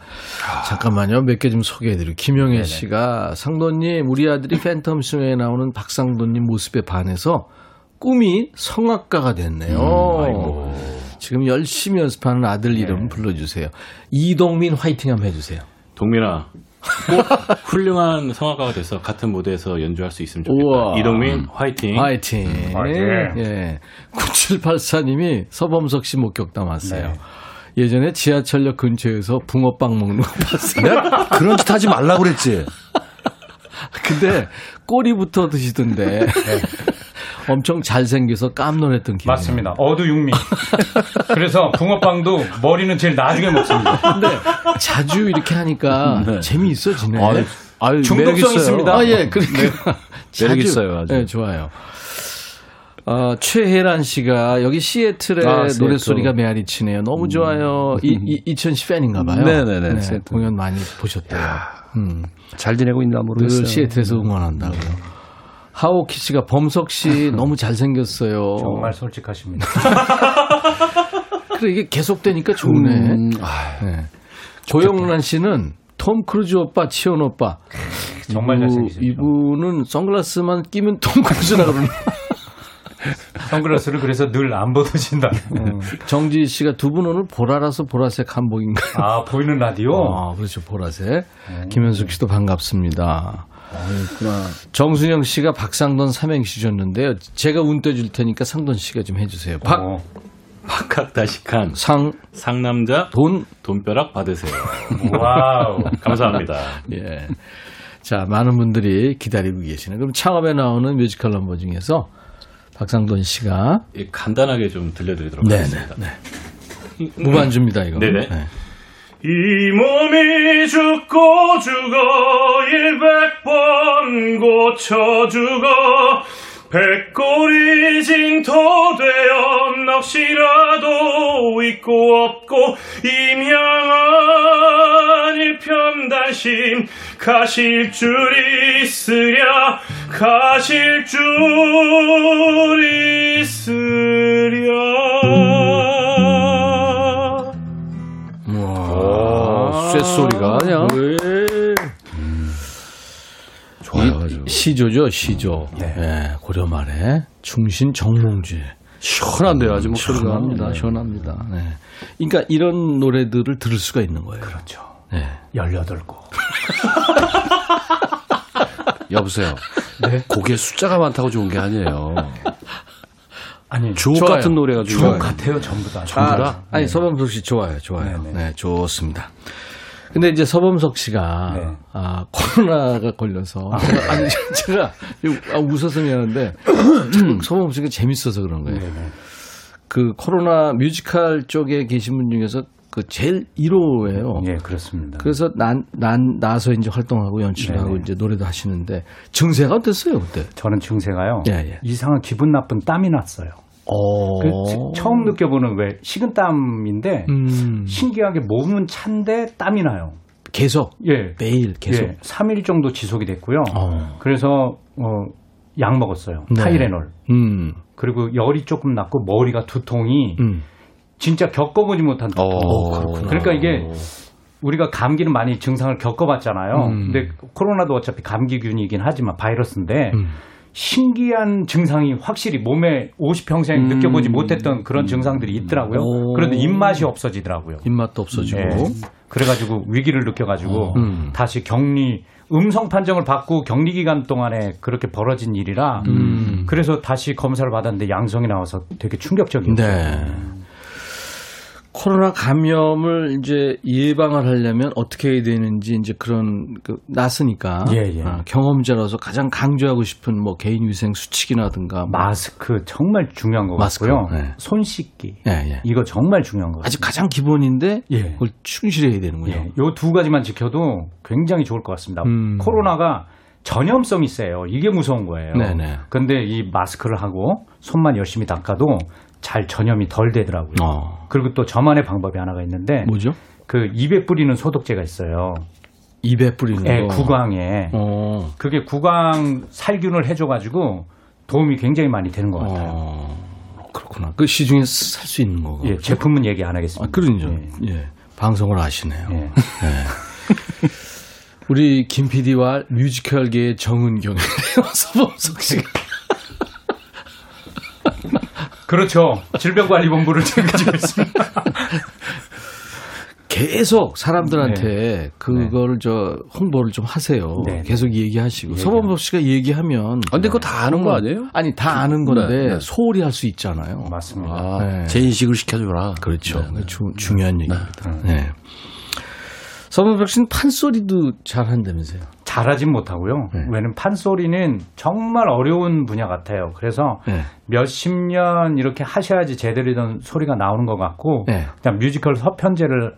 잠깐만요. 몇 개 좀 소개해드리고. 김영애 씨가 상도님, 우리 아들이 팬텀송에 나오는 박상도님 모습에 반해서 꿈이 성악가가 됐네요. 지금 열심히 연습하는 아들 이름 불러주세요. 이동민 화이팅 한번 해주세요. 동민아, 꼭 훌륭한 성악가가 돼서 같은 무대에서 연주할 수 있으면 좋겠다. 우와. 이동민 화이팅. 화이팅. 화이팅. 예. 9784님이 서범석 씨 목격담 왔어요. 네. 예전에 지하철역 근처에서 붕어빵 먹는 거 봤어요. 내가 그런 짓 하지 말라 그랬지. 근데 꼬리부터 드시던데 엄청 잘생겨서 깜놀했던 기억이 맞습니다. 어두육미. 그래서 붕어빵도 머리는 제일 나중에 먹습니다. 근데 자주 이렇게 하니까 재미있어지네. 아유, 아유, 중독성. 있습니다. 아, 예, 그러니까. 자주. 매력 있어요, 아주. 네, 좋아요. 어, 최혜란 씨가 여기 시애틀의 아. 노래소리가 메아리 치네요. 너무 좋아요. 이, 이, 이천 씨 팬인가 봐요. 네네네, 네, 시애틀. 공연 많이 보셨대요. 음. 잘 지내고 있나 모르겠어요. 늘 시애틀에서 응원한다고요. 하오키 씨가 범석 씨 너무 잘생겼어요. 정말 솔직하십니다. 그래 이게 계속되니까 좋네. 음, 네. 조영란 씨는 톰 크루즈 오빠, 치현 오빠. 정말 잘생기십니다. 이분은 선글라스만 끼면 톰 크루즈라 그러는. 선글라스를 그래서 늘 안 벗으신다. 정지 씨가 두 분 오늘 보라라서 보라색 한복인가요? 아, 보이는 라디오? 아, 그렇죠. 보라색. 김현숙 씨도 반갑습니다. 정순영 씨가 박상돈 삼행시 줬는데요. 제가 운 떼줄 테니까 상돈 씨가 좀 해주세요. 박, 어, 박학다식한 상, 상남자 돈, 돈벼락 받으세요. Wow. 감사합니다. 예. 자, 많은 분들이 기다리고 계시네. 그럼 창업에 나오는 뮤지컬 넘버 중에서 박상돈 씨가 예, 간단하게 좀 들려드리도록 네네. 하겠습니다. 네. 무반주입니다, 이거. 네네. 이 몸이 죽고 죽어 일백 번 고쳐 죽어 백골이 징토되어 넋이라도 있고 없고 임양한 일편단심 가실 줄 있으랴 가실 줄 있으랴 쇳소리가 그냥. 좋아요. 이 시조죠, 시조. 예, 고려 말에 충신 정몽주의. 시원한데요, 아주 목소리가. 시원합니다, 시원합니다. 네. 그러니까 이런 노래들을 들을 수가 있는 거예요. 그렇죠. 네. 18곡. 여보세요. 네. 곡에 숫자가 많다고 좋은 게 아니에요. 아니, 주옥 좋아요. 같은 노래가 주옥 좋아요. 같아요, 전부 다. 전부 다? 아, 아니 서범석 씨 좋아요, 좋아요. 네네. 네, 좋습니다. 근데 이제 서범석 씨가 네. 아 코로나가 걸려서 제가, 아니 제가 아, 웃어서 미안한데 참 서범석 씨가 재밌어서 그런 거예요. 그 코로나 뮤지컬 쪽에 계신 분 중에서 그 제일 1호예요. 예, 그렇습니다. 그래서 난, 난, 나서 이제 활동하고 연출을 하고 네네. 이제 노래도 하시는데 증세가 어땠어요, 그때? 저는 증세가요. 예, 예. 이상한 기분 나쁜 땀이 났어요. 어. 그 치- 처음 느껴보는 왜 식은땀인데 음, 신기하게 몸은 찬데 땀이 나요. 계속, 예. 매일 계속. 예. 3일 정도 지속이 됐고요. 어. 그래서 어, 약 먹었어요. 네. 타이레놀. 음, 그리고 열이 조금 났고 머리가 두통이 음. 진짜 겪어보지 못한 두통. 어, 그러니까 이게 우리가 감기는 많이 증상을 겪어봤잖아요. 음. 근데 코로나도 어차피 감기균이긴 하지만 바이러스인데 음. 신기한 증상이 확실히 몸에 50평생 음. 느껴보지 못했던 그런 증상들이 있더라고요. 오. 그런데 입맛이 없어지더라고요. 입맛도 없어지고. 예. 그래가지고 위기를 느껴가지고 음. 다시 격리 음성 판정을 받고 격리 기간 동안에 그렇게 벌어진 일이라 음. 그래서 다시 검사를 받았는데 양성이 나와서 되게 충격적이었어요. 네. 코로나 감염을 이제 예방을 하려면 어떻게 해야 되는지 이제 그런 그 났으니까 예, 예. 아, 경험자로서 가장 강조하고 싶은 뭐 개인 위생 수칙이라든가 뭐 마스크 정말 중요한 것 마스크, 같고요. 네. 손 씻기 예, 예. 이거 정말 중요한 것 아직 같아요. 가장 기본인데 예. 그걸 충실해야 되는군요. 예, 요두 가지만 지켜도 굉장히 좋을 것 같습니다. 음. 코로나가 전염성이 세요. 이게 무서운 거예요. 네네. 근데 이 마스크를 하고 손만 열심히 닦아도 잘 전염이 덜 되더라고요. 어. 그리고 또 저만의 방법이 하나가 있는데 뭐죠? 그 입에 뿌리는 소독제가 있어요. 입에 뿌리는 예, 거. 구강에 어. 그게 구강 살균을 해줘가지고 도움이 굉장히 많이 되는 것 같아요. 어. 그렇구나. 그 시중에 살 수 있는 거고. 예, 제품은 얘기 안 아, 하겠습니다. 그러죠. 예. 예. 방송을 아시네요. 예. 우리 김 PD와 뮤지컬계의 정은경이에요. 서범석 씨가. 그렇죠. 질병관리본부를 제가 지고 있습니다. 계속 사람들한테 그거를 저 홍보를 좀 하세요. 네. 계속 얘기하시고 서범석 씨가 얘기하면 아, 근데 그거 다 아는 거 아니에요? 아니 다 아는 건데 네, 네. 소홀히 할 수 있잖아요. 맞습니다. 아, 네. 재인식을 시켜줘라. 그렇죠. 네, 네. 주, 중요한 얘기입니다. 네. 서범석 씨는 판소리도 잘 한다면서요. 잘하진 못하고요. 네. 왜냐면 판소리는 정말 어려운 분야 같아요. 그래서 네. 몇십 년 이렇게 하셔야지 제대로 된 소리가 나오는 것 같고 네. 그냥 뮤지컬 서편제를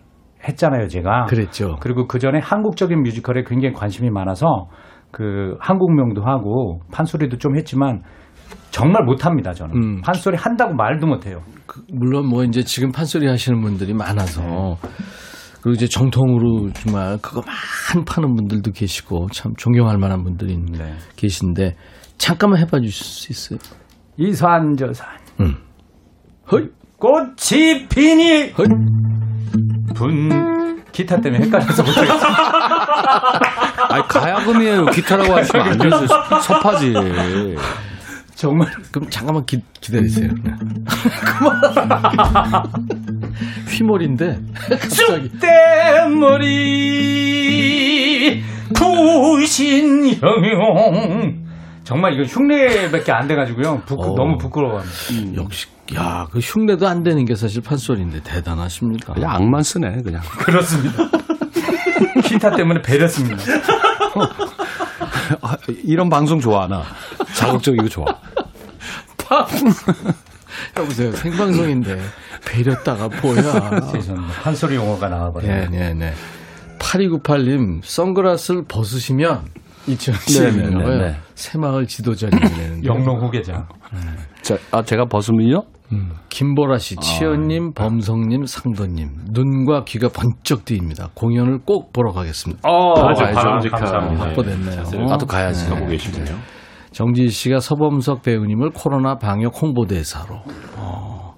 했잖아요, 제가. 그랬죠. 그리고 그 전에 한국적인 뮤지컬에 굉장히 관심이 많아서 그 한국명도 하고 판소리도 좀 했지만 정말 못합니다, 저는. 음. 판소리 한다고 말도 못해요. 그, 물론 뭐 이제 지금 판소리 하시는 분들이 많아서 그리고 이제 정통으로 정말 그거 많이 파는 분들도 계시고 참 존경할 만한 분들이 네. 계신데 잠깐만 해봐 주실 수 있어요? 이산 저산 음. 헐, 꽃이 피니 헐. 분 기타 때문에 헷갈려서 못하겠어요. 아니, 가야금이에요. 기타라고 하시면 안 되죠. 섭하지. 정말 그럼 잠깐만 기, 기다리세요. 네. 휘몰인데 갑자기 쑥대머리 구신형용 정말 이거 흉내밖에 안 돼가지고요. 부끄- 어. 너무 부끄러워합니다. 역시 야, 그 흉내도 안 되는 게 사실 판소리인데 대단하십니다. 그냥 악만 쓰네 그냥. 그렇습니다. 기타 때문에 배렸습니다. 아, 이런 방송 좋아하나? 자극적이고 좋아. 여보세요. 생방송인데 배렸다가 뭐야. 죄송합니다. 한소리 용어가 나와버려요. 네, 네, 네. 8298님, 선글라스를 벗으시면 이치현 씨의 네, 네. 네, 네. 새마을 지도자님이 되는데. 영롱 후계자. 자, 아 제가 벗으면요? 김보라 씨, 치현님, 범성님, 상도님. 눈과 귀가 번쩍 뜨입니다. 공연을 꼭 보러 가겠습니다. 어, 아주 아주 바람직한 감사합니다. 네, 확보됐네요. 자세를 나도 가야지. 하고 계시군요. 정지희 씨가 서범석 배우님을 코로나 방역 홍보대사로. 어.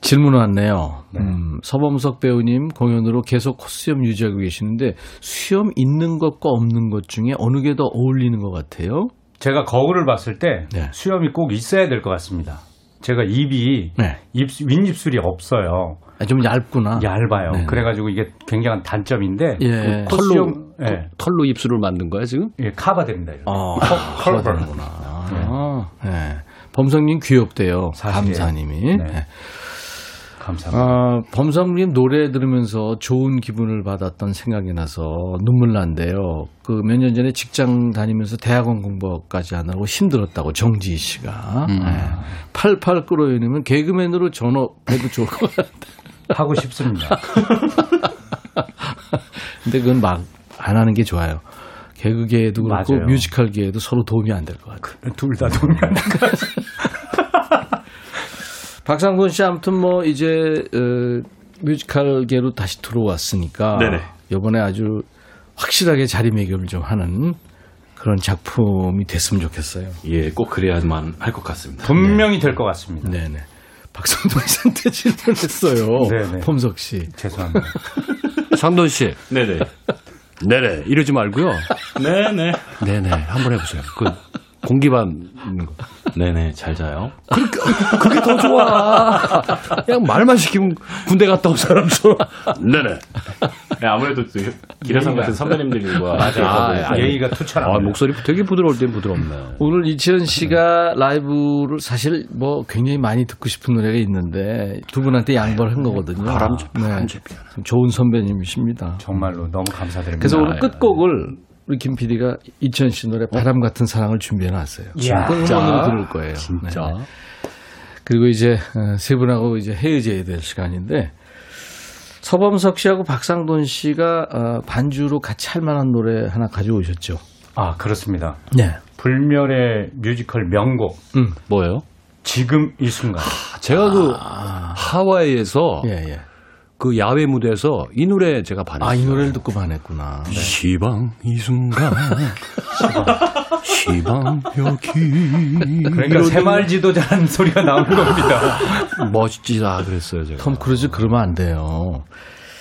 질문 왔네요. 음, 서범석 배우님 공연으로 계속 코수염 유지하고 계시는데 수염 있는 것과 없는 것 중에 어느 게 더 어울리는 것 같아요? 제가 거울을 봤을 때 네. 수염이 꼭 있어야 될 것 같습니다. 제가 입이 네. 입, 윗입술이 없어요. 아, 좀 얇구나. 얇아요. 네. 그래가지고 이게 굉장한 단점인데 예. 그 코수염 예, 털로 입술을 만든 거야 지금? 예, 카바됩니다. 어, 컬- 그러는구나 아, 네. 범성님 귀엽대요. 감사님이. 네. 네. 감사합니다. 아, 범성님 노래 들으면서 좋은 기분을 받았던 생각이 나서 눈물 난대요. 그 몇 년 전에 직장 다니면서 대학원 공부까지 안 하고 힘들었다고 정지희 씨가. 네. 팔팔 끓어이면 개그맨으로 전업해도 좋을 것 같아. 하고 싶습니다. 근데 그건 막 안 하는 게 좋아요. 개그계에도 그렇고 맞아요. 뮤지컬계에도 서로 도움이 안 될 것 같아요. 둘다 동의하는 박상돈 씨 아무튼 뭐 이제 어, 뮤지컬계로 다시 들어왔으니까 네네. 이번에 아주 확실하게 자리매김을 좀 하는 그런 작품이 됐으면 좋겠어요. 예, 꼭 그래야만 할 것 같습니다. 분명히 될 것 같습니다. 네네. 박상돈 씨한테 질문했어요. 네네. 범석 씨. 죄송합니다. 상돈 씨. 네네. 네네. 이러지 말고요. 네네. 네네. 한번 해보세요. 그 공기반 있는 거. 네네. 잘 자요. 그게 더 좋아. 그냥 말만 시키면 군대 갔다 온 사람처럼. 네네. 네, 아무래도 또 기라상 같은 선배님들과 아, 아, 예의가 투철합니다. 아, 목소리 되게 부드러울 땐 부드럽네. 오늘 이치현 씨가 라이브를 사실 뭐 굉장히 많이 듣고 싶은 노래가 있는데 두 분한테 양보를 한 거거든요. 바람잡이, 네. 바람잡이야. 참 좋은 선배님이십니다. 정말로 너무 감사드립니다. 그래서 오늘 아, 끝곡을 우리 김 PD가 이천 씨 노래 바람 같은 사랑을 준비해 놨어요. 이야. 그건 음원으로 들을 거예요. 진짜. 네. 그리고 이제 어, 세 분하고 이제 헤어져야 될 시간인데 서범석 씨하고 박상돈 씨가 어, 반주로 같이 할 만한 노래 하나 가져오셨죠. 아 그렇습니다. 네. 불멸의 뮤지컬 명곡 음. 뭐예요? 지금 이 순간. 제가 그 하와이에서 예, 예. 그 야외 무대에서 이 노래 제가 반했어요. 아, 이 노래를 듣고 반했구나. 네. 시방 이 순간 시방 여기 그러니까 새마을 지도자라는 소리가 나오는 겁니다. 멋지다 그랬어요 제가. 톰 크루즈 그러면 안 돼요.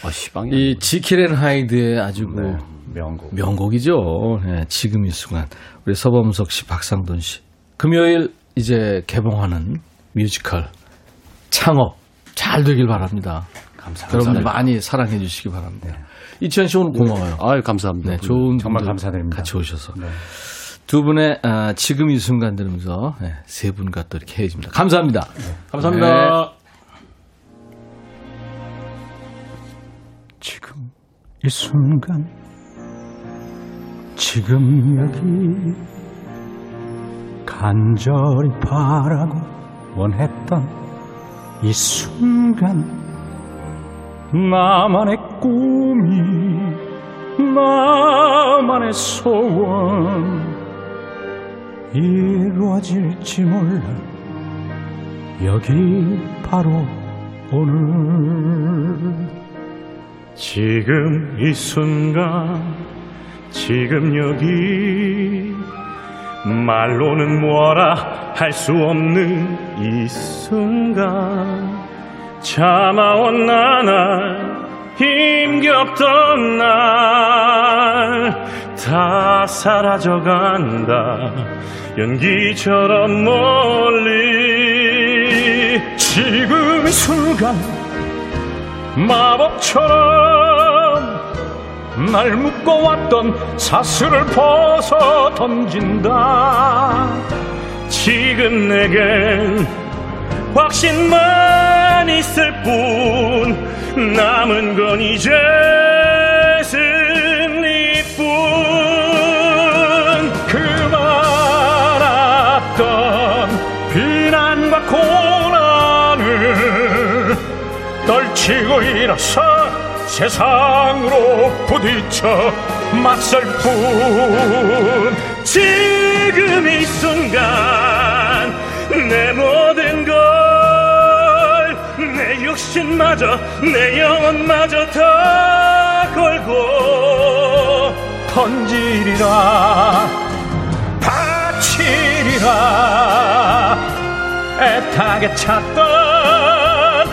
아 시방이 이 지킬앤 하이드의 아주 그 명곡. 명곡이죠. 네, 지금 이 순간 우리 서범석 씨, 박상돈 씨 금요일 이제 개봉하는 뮤지컬 창업 잘 되길 바랍니다. 감사합니다. 여러분들 많이 사랑해 주시기 바랍니다. 이치현 씨 오늘 고마워요. 아유 감사합니다. 네, 좋은 정말 감사드립니다. 같이 오셔서 네. 두 분의 아, 지금 이 순간 들으면서 네, 세 분과 또 이렇게 헤어집니다. 감사합니다. 감사합니다. 지금 이 순간 지금 여기 간절히 바라고 원했던 이 순간 나만의 꿈이 나만의 소원. 이루어질지 몰라. 여기 바로 오늘. 지금 이 순간 지금 여기. 말로는 뭐라 할 수 없는 이 순간 참아온 나날 힘겹던 날 다 사라져간다. 연기처럼 멀리 지금 이 순간 마법처럼 날 묶어왔던 사슬을 벗어 던진다. 지금 내겐 확신만 있을 뿐 남은 건 이제 승리뿐. 그 많았던 비난과 고난을 떨치고 일어서 세상으로 부딪혀 맞설 뿐. 지금 이 순간 내 모든 육신마저 내 영혼마저 다 걸고 던지리라 바치리라 애타게 찾던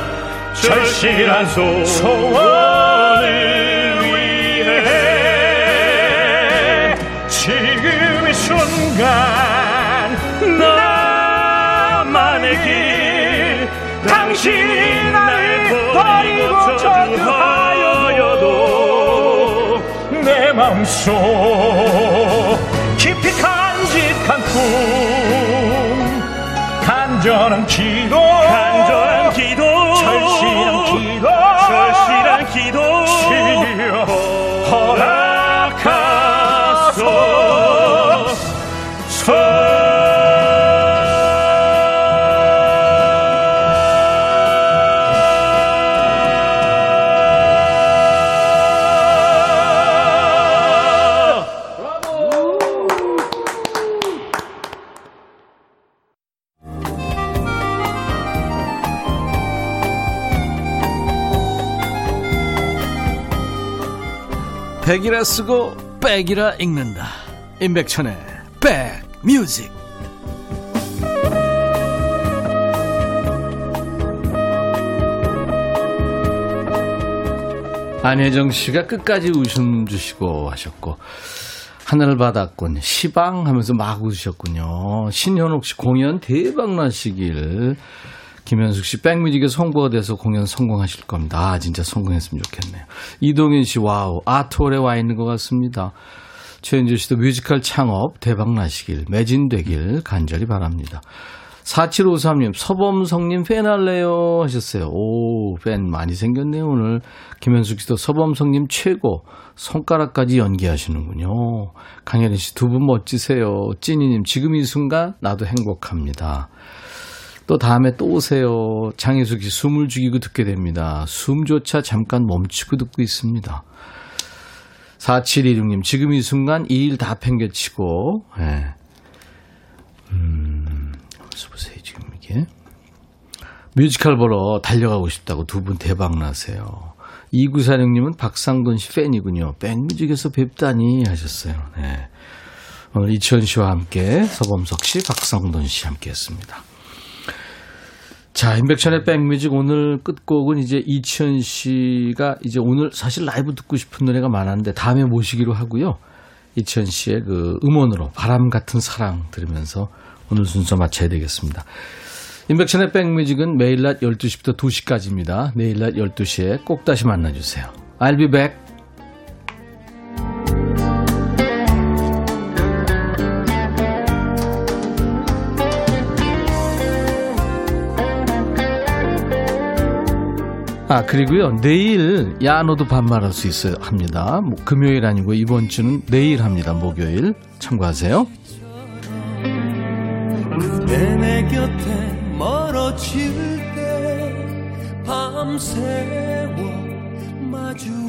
절실한 소원을 마음속 깊이 간직한 꿈 간절한 기도 백이라 쓰고 백이라 읽는다. 임백천의 백뮤직. 안혜정 씨가 끝까지 웃음 주시고 하셨고 하늘 바다꾼 시방 하면서 막 웃으셨군요. 신현옥 씨 공연 대박 나시길. 김현숙 씨 백뮤직에서 홍보가 돼서 공연 성공하실 겁니다. 아 진짜 성공했으면 좋겠네요. 이동윤 씨 와우 아트홀에 와 있는 것 같습니다. 최현주 씨도 뮤지컬 창업 대박 나시길 매진되길 간절히 바랍니다. 4753님 서범석님 팬 할래요 하셨어요. 오 팬 많이 생겼네요 오늘. 김현숙 씨도 서범석님 최고 손가락까지 연기하시는군요. 강혜린 씨 두 분 멋지세요. 찐이님 지금 이 순간 나도 행복합니다. 또 다음에 또 오세요. 장혜숙 씨 숨을 죽이고 듣게 됩니다. 숨조차 잠깐 멈추고 듣고 있습니다. 4716님 지금 이 순간 이 일 다 팽개치고 예. 음, 어서 보세요 지금 이게 뮤지컬 보러 달려가고 싶다고 두 분 대박 나세요. 2946님은 박상돈 씨 팬이군요. 백뮤직에서 뵙다니 하셨어요. 네. 오늘 이치현 씨와 함께 서범석 씨, 박상돈 씨 함께 했습니다. 자, 인백션의 백뮤직 오늘 끝곡은 이제 이치현 씨가 이제 오늘 사실 라이브 듣고 싶은 노래가 많았는데 다음에 모시기로 하고요. 이치현 씨의 그 음원으로 바람 같은 사랑 들으면서 오늘 순서 마쳐야 되겠습니다. 인백션의 백뮤직은 매일 낮 12시부터 2시까지입니다. 내일 낮 12시에 꼭 다시 만나주세요. I'll be back. 아, 그리고요, 내일, 야, 너도 반말할 수 있어요. 합니다. 뭐, 금요일 아니고 이번 주는 내일 합니다. 목요일. 참고하세요. 멀어질 때 밤새워 마주